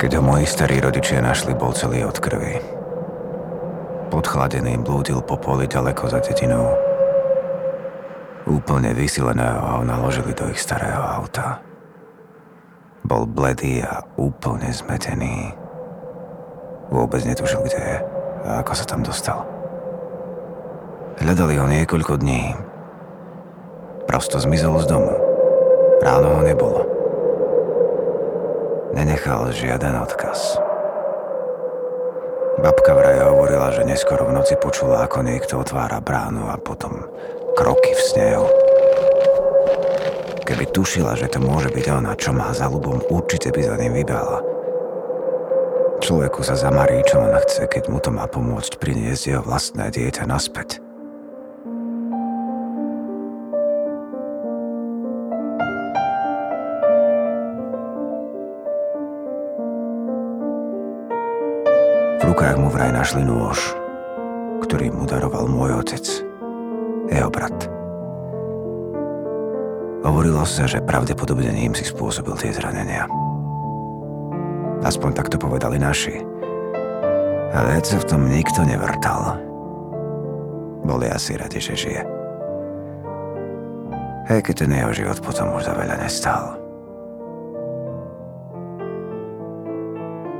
Keď ho moji starí rodičia našli, bol celý od krvi. Podchladený blúdil po poli ďaleko za dedinou. Úplne vysileného ho naložili do ich starého auta. Bol bledý a úplne zmetený. Vôbec netušil, kde je a ako sa tam dostal. Hľadali ho niekoľko dní. Prosto zmizol z domu. Ráno ho nebolo. Nenechal žiaden odkaz. Babka vraj hovorila, že neskoro v noci počula, ako niekto otvára bránu a potom kroky v snehu. Keby tušila, že to môže byť ona, čo má za ľubom, určite by za ním vybala. Človeku sa zamarí, čo ona chce, keď mu to má pomôcť priniesť jeho vlastné dieťa naspäť. Našli nôž, ktorý mu daroval môj otec, jeho brat. Hovorilo sa, že pravdepodobne ním si spôsobil tie zranenia. Aspoň takto povedali naši. A veď sa v tom nikto nevrtal. Boli asi radi, že žije. Hej, keď ten jeho život potom už za veľa nestal.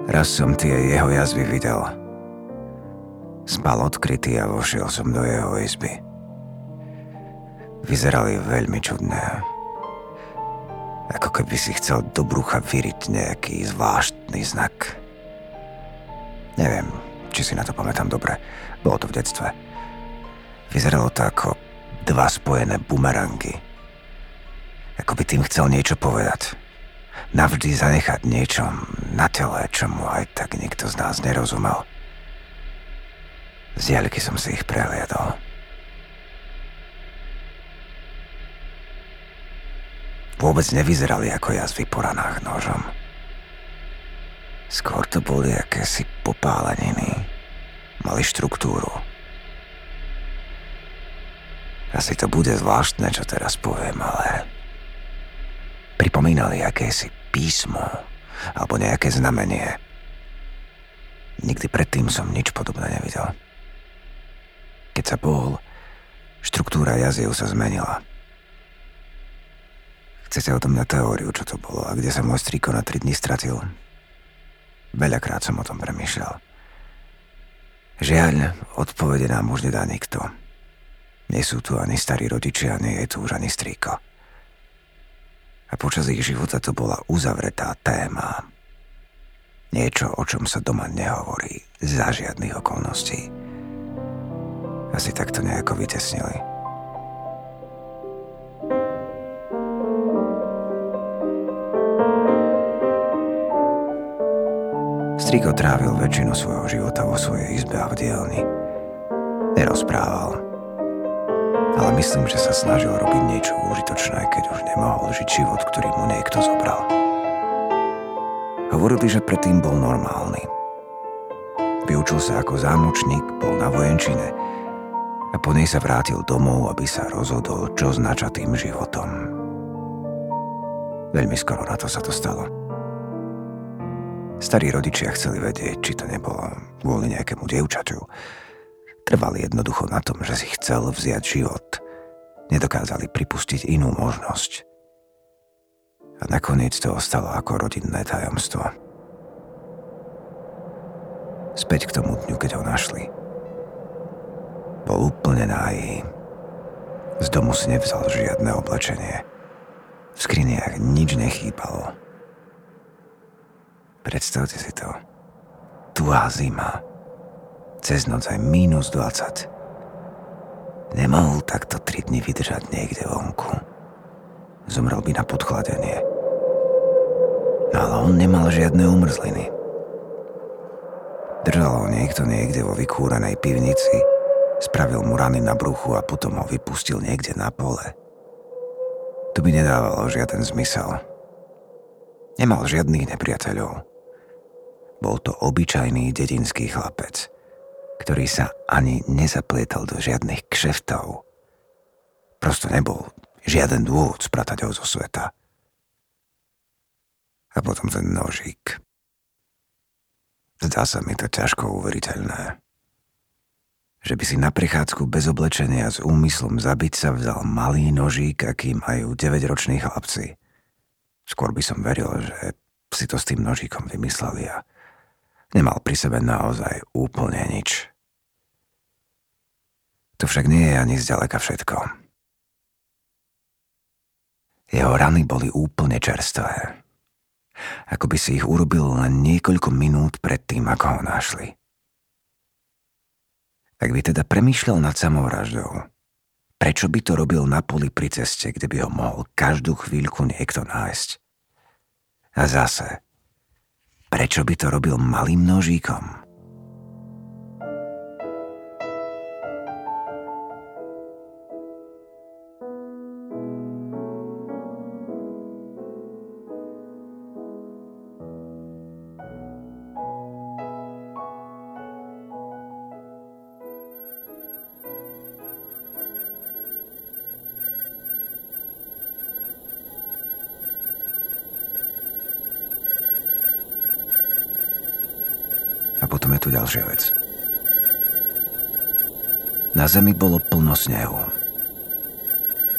Raz som tie jeho jazvy videl. Spal odkrytý a vošiel som do jeho izby. Vyzerali veľmi čudné. Ako keby si chcel do brucha vyriť nejaký zvláštny znak. Neviem, či si na to pamätám dobre. Bolo to v detstve. Vyzeralo to ako dva spojené bumerangy. Ako by tým chcel niečo povedať navždy zanechať niečo na tele, čo mu aj tak nikto z nás nerozumel. Z diaľky som si ich prehliadol. Vôbec nevyzerali ako jazvy po ranách nožom. Skôr to boli akési popáleniny. Mali štruktúru. Asi to bude zvláštne, čo teraz poviem, ale pripomínali akési písmo alebo nejaké znamenie. Nikdy predtým som nič podobné nevidel. Keď sa bol, štruktúra jaziev sa zmenila. Chcete o tom na teóriu, čo to bolo a kde sa môj striko na tri dny stratil? Veľakrát som o tom premýšľal. Žiaľ, odpovede nám už nedá nikto. Nie sú tu ani starí rodičia, nie je tu už ani striko a počas ich života to bola uzavretá téma. Niečo, o čom sa doma nehovorí za žiadnych okolností. Asi takto nejako vytesnili. Striko trávil väčšinu svojho života vo svojej izbe a v dielni. Nerozprával, ale myslím, že sa snažil robiť niečo užitočné, keď už nemohol žiť život, ktorý mu niekto zobral. Hovorili, že predtým bol normálny. Vyučil sa ako zámočník, bol na vojenčine a po nej sa vrátil domov, aby sa rozhodol, čo s načatým životom. Veľmi skoro na to sa to stalo. Starí rodičia chceli vedieť, či to nebolo kvôli nejakému dievčaťu, Trvali jednoducho na tom, že si chcel vziať život. Nedokázali pripustiť inú možnosť. A nakoniec to ostalo ako rodinné tajomstvo. Späť k tomu dňu, keď ho. Bol úplne nájý. Z domu si nevzal žiadne oblečenie. V skriniach nič nechýbalo. Predstavte si to. Tuá zima cez noc aj minus 20. Nemohol takto 3 dny vydržať niekde vonku. Zomrel by na podchladenie. No ale on nemal žiadne umrzliny. Držal ho niekto niekde vo vykúrenej pivnici, spravil mu rany na bruchu a potom ho vypustil niekde na pole. To by nedávalo žiaden zmysel. Nemal žiadnych nepriateľov. Bol to obyčajný dedinský chlapec – ktorý sa ani nezaplietal do žiadnych kšeftov. Prosto nebol žiaden dôvod spratať ho zo sveta. A potom ten nožík. Zdá sa mi to ťažko uveriteľné. Že by si na prechádzku bez oblečenia s úmyslom zabiť sa vzal malý nožík, aký majú 9-roční chlapci. Skôr by som veril, že si to s tým nožíkom vymysleli a nemal pri sebe naozaj úplne nič. To však nie je ani zďaleka všetko. Jeho rany boli úplne čerstvé ako by si ich urobil len niekoľko minút pred tým, ako ho našli. Ak by teda premýšľal nad samovraždou, prečo by to robil na poli pri ceste, kde by ho mohol každú chvíľku niekto nájsť? A zase, prečo by to robil malým nožíkom? Potom je tu ďalšia vec. Na zemi bolo plno snehu.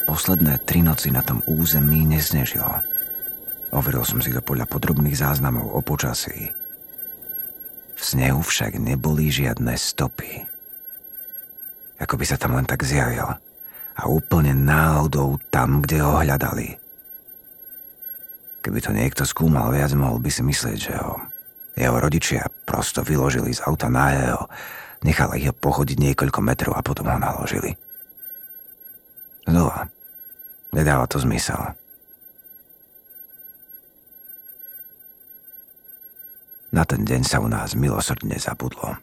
Posledné tri noci na tom území neznežilo. Overil som si to podľa podrobných záznamov o počasí. V snehu však neboli žiadne stopy. Ako by sa tam len tak zjavil. A úplne náhodou tam, kde ho hľadali. Keby to niekto skúmal viac, mohol by si myslieť, že ho jeho rodičia prosto vyložili z auta na jeho, nechali ho pochodiť niekoľko metrov a potom ho naložili. Znova, nedáva to zmysel. Na ten deň sa u nás milosrdne zabudlo.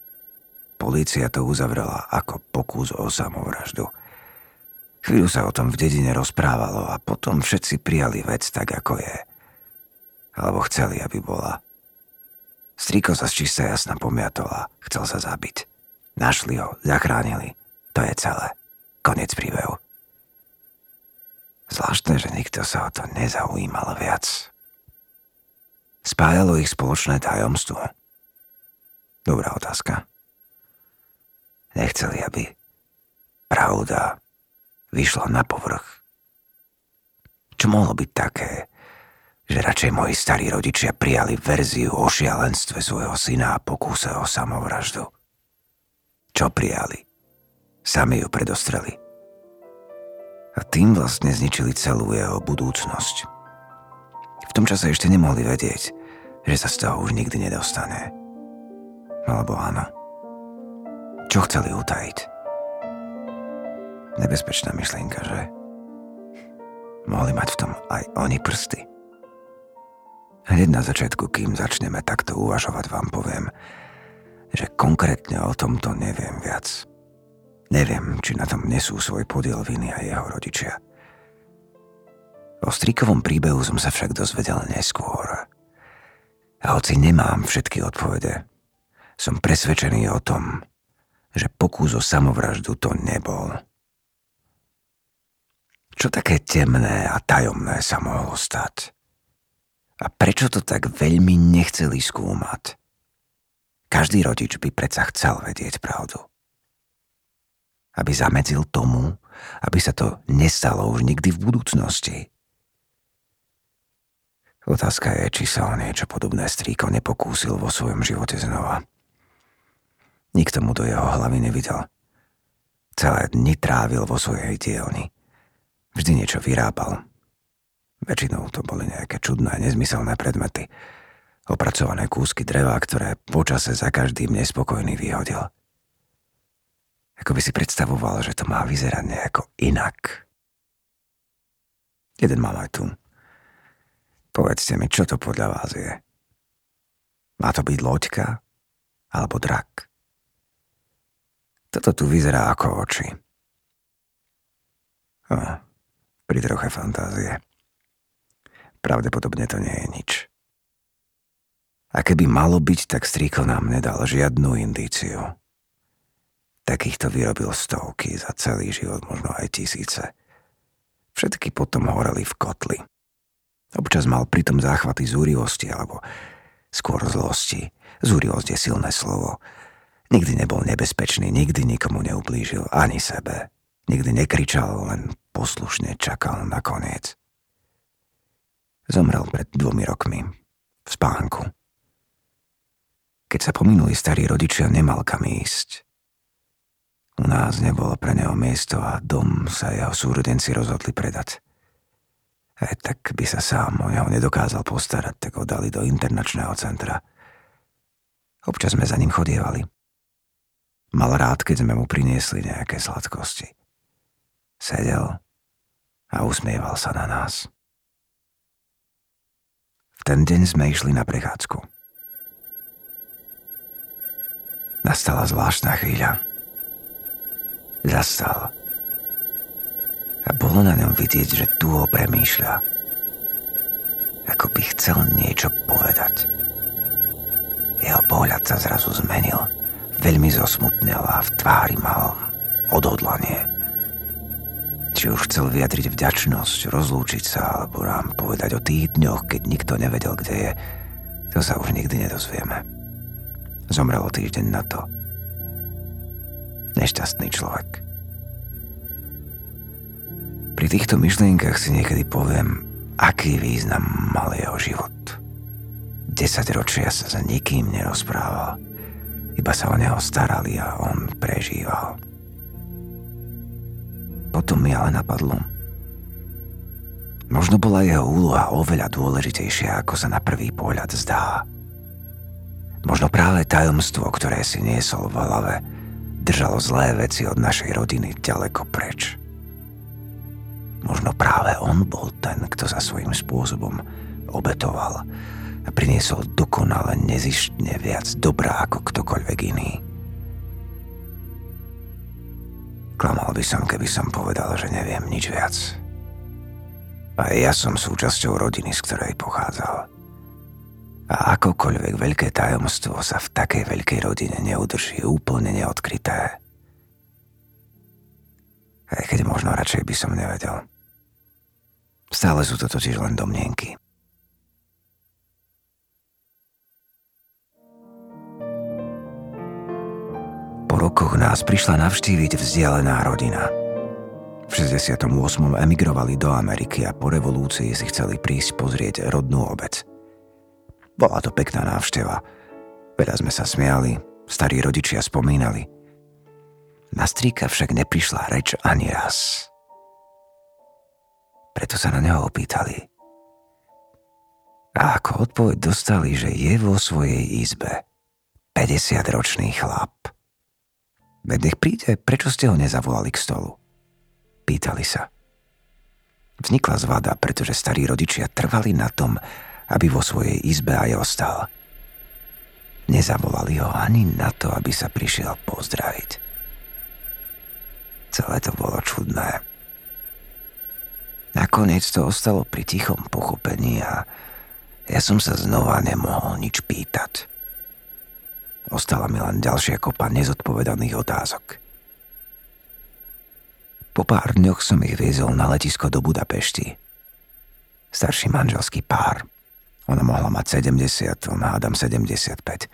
Polícia to uzavrela ako pokus o samovraždu. Chvíľu sa o tom v dedine rozprávalo a potom všetci prijali vec tak, ako je. Alebo chceli, aby bola. Striko sa z čistá jasna pomiatol a chcel sa zabiť. Našli ho, zachránili. To je celé. Konec príbehu. Zvláštne, že nikto sa o to nezaujímal viac. Spájalo ich spoločné tajomstvo. Dobrá otázka. Nechceli, aby pravda vyšla na povrch. Čo mohlo byť také, že radšej moji starí rodičia prijali verziu o šialenstve svojho syna a pokúse o samovraždu. Čo prijali? Sami ju predostreli. A tým vlastne zničili celú jeho budúcnosť. V tom čase ešte nemohli vedieť, že sa z toho už nikdy nedostane. Alebo áno. Čo chceli utajiť? Nebezpečná myšlienka, že? Mohli mať v tom aj oni prsty. Hneď na začiatku, kým začneme takto uvažovať, vám poviem, že konkrétne o tomto neviem viac. Neviem, či na tom nesú svoj podiel viny a jeho rodičia. O strikovom príbehu som sa však dozvedel neskôr. A hoci nemám všetky odpovede, som presvedčený o tom, že pokus o samovraždu to nebol. Čo také temné a tajomné sa mohlo stať? A prečo to tak veľmi nechceli skúmať? Každý rodič by predsa chcel vedieť pravdu. Aby zamedzil tomu, aby sa to nestalo už nikdy v budúcnosti. Otázka je, či sa o niečo podobné strýko nepokúsil vo svojom živote znova. Nikto mu do jeho hlavy nevidel. Celé dni trávil vo svojej dielni. Vždy niečo vyrábal, Väčšinou to boli nejaké čudné, nezmyselné predmety. Opracované kúsky dreva, ktoré počase za každým nespokojný vyhodil. Ako by si predstavoval, že to má vyzerať nejako inak. Jeden mám aj tu. Povedzte mi, čo to podľa vás je. Má to byť loďka alebo drak? Toto tu vyzerá ako oči. Oh, pri troche fantázie. Pravdepodobne to nie je nič. A keby malo byť, tak strýko nám nedal žiadnu indíciu. Takýchto vyrobil stovky za celý život, možno aj tisíce. Všetky potom horeli v kotli. Občas mal pritom záchvaty zúrivosti alebo skôr zlosti. Zúrilosť je silné slovo. Nikdy nebol nebezpečný, nikdy nikomu neublížil, ani sebe. Nikdy nekričal, len poslušne čakal na koniec. Zomrel pred dvomi rokmi. V spánku. Keď sa pominuli starí rodičia, nemal kam ísť. U nás nebolo pre neho miesto a dom sa jeho súrodenci rozhodli predať. Aj tak by sa sám o neho nedokázal postarať, tak ho dali do internačného centra. Občas sme za ním chodievali. Mal rád, keď sme mu priniesli nejaké sladkosti. Sedel a usmieval sa na nás. V ten deň sme išli na prechádzku. Nastala zvláštna chvíľa. Zastal. A bolo na ňom vidieť, že tu ho premýšľa. Ako by chcel niečo povedať. Jeho pohľad sa zrazu zmenil. Veľmi zosmutnel a v tvári mal odhodlanie. Či už chcel vyjadriť vďačnosť, rozlúčiť sa, alebo nám povedať o tých dňoch, keď nikto nevedel, kde je, to sa už nikdy nedozvieme. Zomrelo týždeň na to – nešťastný človek. Pri týchto myšlienkach si niekedy poviem, aký význam mal jeho život. Desať ročia sa za nikým nerozprával, iba sa o neho starali a on prežíval. Potom mi ale napadlo, možno bola jeho úloha oveľa dôležitejšia, ako sa na prvý pohľad zdá. Možno práve tajomstvo, ktoré si niesol v hlave, držalo zlé veci od našej rodiny ďaleko preč. Možno práve on bol ten, kto sa svojím spôsobom obetoval a priniesol dokonale nezištne viac dobrá ako ktokoľvek iný. Klamal by som, keby som povedal, že neviem nič viac. A ja som súčasťou rodiny, z ktorej pochádzal. A akokoľvek veľké tajomstvo sa v takej veľkej rodine neudrží úplne neodkryté. Aj keď možno radšej by som nevedel. Stále sú to totiž len domnienky. Rokoch nás prišla navštíviť vzdialená rodina. V 68. emigrovali do Ameriky a po revolúcii si chceli prísť pozrieť rodnú obec – bola to pekná návšteva. Veľa sme sa smiali, starí rodičia spomínali. Na strýka však neprišla reč ani raz. Preto sa na neho opýtali. A ako odpoveď dostali, že je vo svojej izbe 50-ročný chlap. Veď nech príde, prečo ste ho nezavolali k stolu? Pýtali sa. Vznikla zvada, pretože starí rodičia trvali na tom, aby vo svojej izbe aj ostal. Nezavolali ho ani na to, aby sa prišiel pozdraviť. Celé to bolo čudné. Nakoniec to ostalo pri tichom pochopení a ja som sa znova nemohol nič pýtať. Ostala mi len ďalšia kopa nezodpovedaných otázok. Po pár dňoch som ich viezol na letisko do Budapešti. Starší manželský pár, ona mohla mať 70, on hádam 75.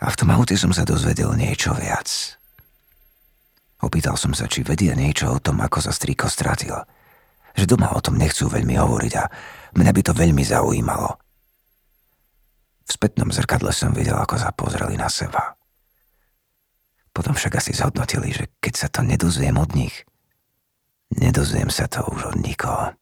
A v tom aute som sa dozvedel niečo viac. Opýtal som sa, či vedia niečo o tom, ako sa strýko stratil. Že doma o tom nechcú veľmi hovoriť a mňa by to veľmi zaujímalo. V spätnom zrkadle som videl, ako sa pozreli na seba. Potom však asi zhodnotili, že keď sa to nedozviem od nich, nedozviem sa to už od nikoho.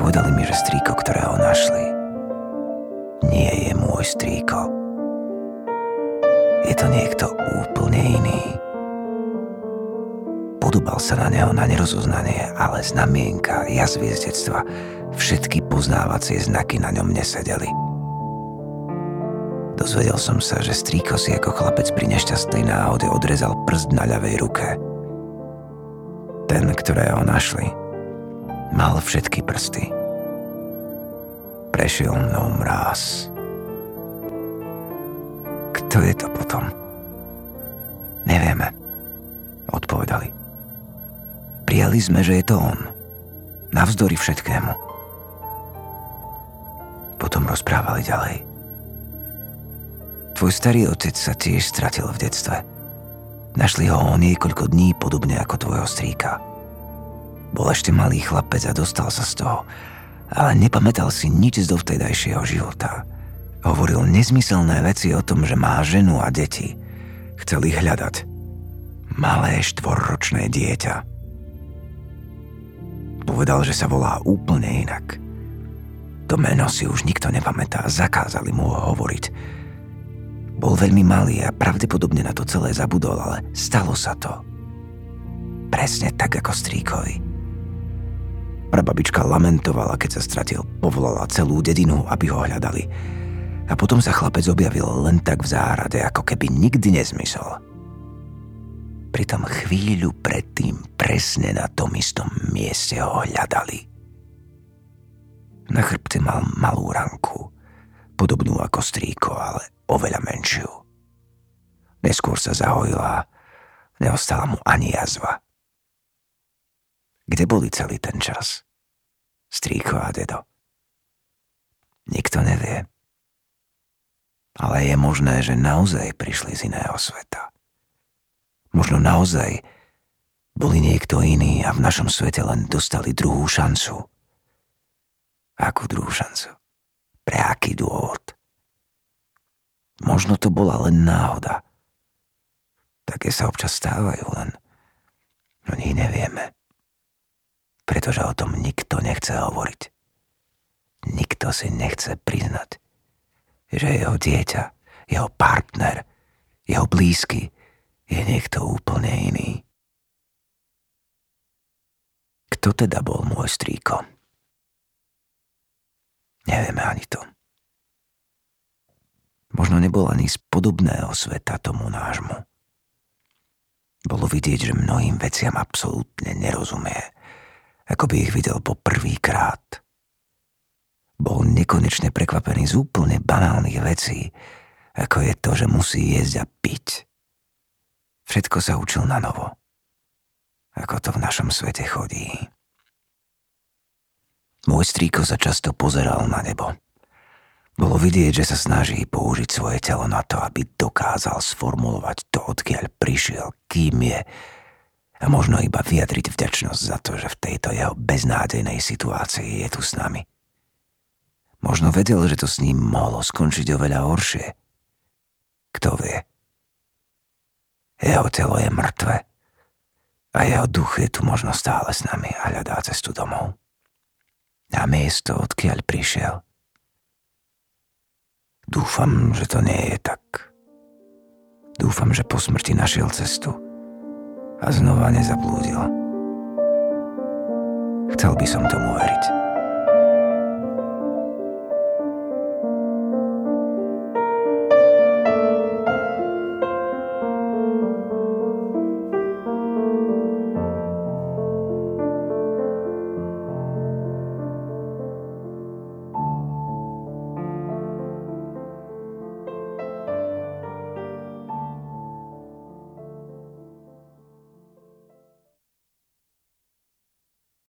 Povedali mi, že strýko, ktorého našli, nie je môj strýko. Je to niekto úplne iný. Podobal sa na neho na nerozoznanie, ale znamienka, jazvy z detstva, všetky poznávacie znaky na ňom nesedeli. Dozvedel som sa, že strýko si ako chlapec pri nešťastnej náhode odrezal prst na ľavej ruke. Ten, ktorého našli, Mal všetky prsty. Prešiel mnou mráz. Kto je to potom? Nevieme. Vedeli sme, že je to on. Navzdory všetkému. Potom rozprávali ďalej. Tvoj starý otec sa tiež stratil v detstve. Našli ho o niekoľko dní podobne ako tvojho strýka. Bol ešte malý chlapec a dostal sa z toho, ale nepamätal si nič z dovtedajšieho života. Hovoril nezmyselné veci o tom, že má ženu a deti. Chcel ich hľadať. Malé štvorročné dieťa. Povedal, že sa volá úplne inak. To meno si už nikto nepamätá, zakázali mu ho hovoriť. Bol veľmi malý a pravdepodobne na to celé zabudol, ale stalo sa to. Presne tak ako strýkovi. Prababička lamentovala, keď sa stratil, povolala celú dedinu, aby ho hľadali. A potom sa chlapec objavil len tak v záhrade, ako keby nikdy nezmysel. Pritom chvíľu predtým presne na tom istom mieste ho hľadali. Na chrbte mal malú ranku, podobnú ako strýko, ale oveľa menšiu. Neskôr sa zahojila neostala mu ani jazva. Kde boli celý ten čas? Strýko a dedo. Nikto nevie. Ale je možné, že naozaj prišli z iného sveta. Možno naozaj boli niekto iný a v našom svete len dostali druhú šancu. Akú druhú šancu? Pre aký dôvod? Možno to bola len náhoda. Také sa občas stávajú, len o nich nevieme pretože o tom nikto nechce hovoriť. Nikto si nechce priznať, že jeho dieťa, jeho partner, jeho blízky je niekto úplne iný. Kto teda bol môj strýko? Nevieme ani to. Možno nebol ani z podobného sveta tomu nášmu. Bolo vidieť, že mnohým veciam absolútne nerozumie ako by ich videl po prvý krát. Bol nekonečne prekvapený z úplne banálnych vecí, ako je to, že musí jesť a piť. Všetko sa učil na novo. Ako to v našom svete chodí. Môj strýko sa často pozeral na nebo. Bolo vidieť, že sa snaží použiť svoje telo na to, aby dokázal sformulovať to, odkiaľ prišiel, kým je a možno iba vyjadriť vďačnosť za to, že v tejto jeho beznádejnej situácii je tu s nami. Možno vedel, že to s ním mohlo skončiť oveľa horšie. Kto vie? Jeho telo je mŕtve a jeho duch je tu možno stále s nami a hľadá cestu domov. A miesto, odkiaľ prišiel. Dúfam, že to nie je tak. Dúfam, že po smrti našiel cestu a znova nezablúdil. Chcel by som tomu veriť.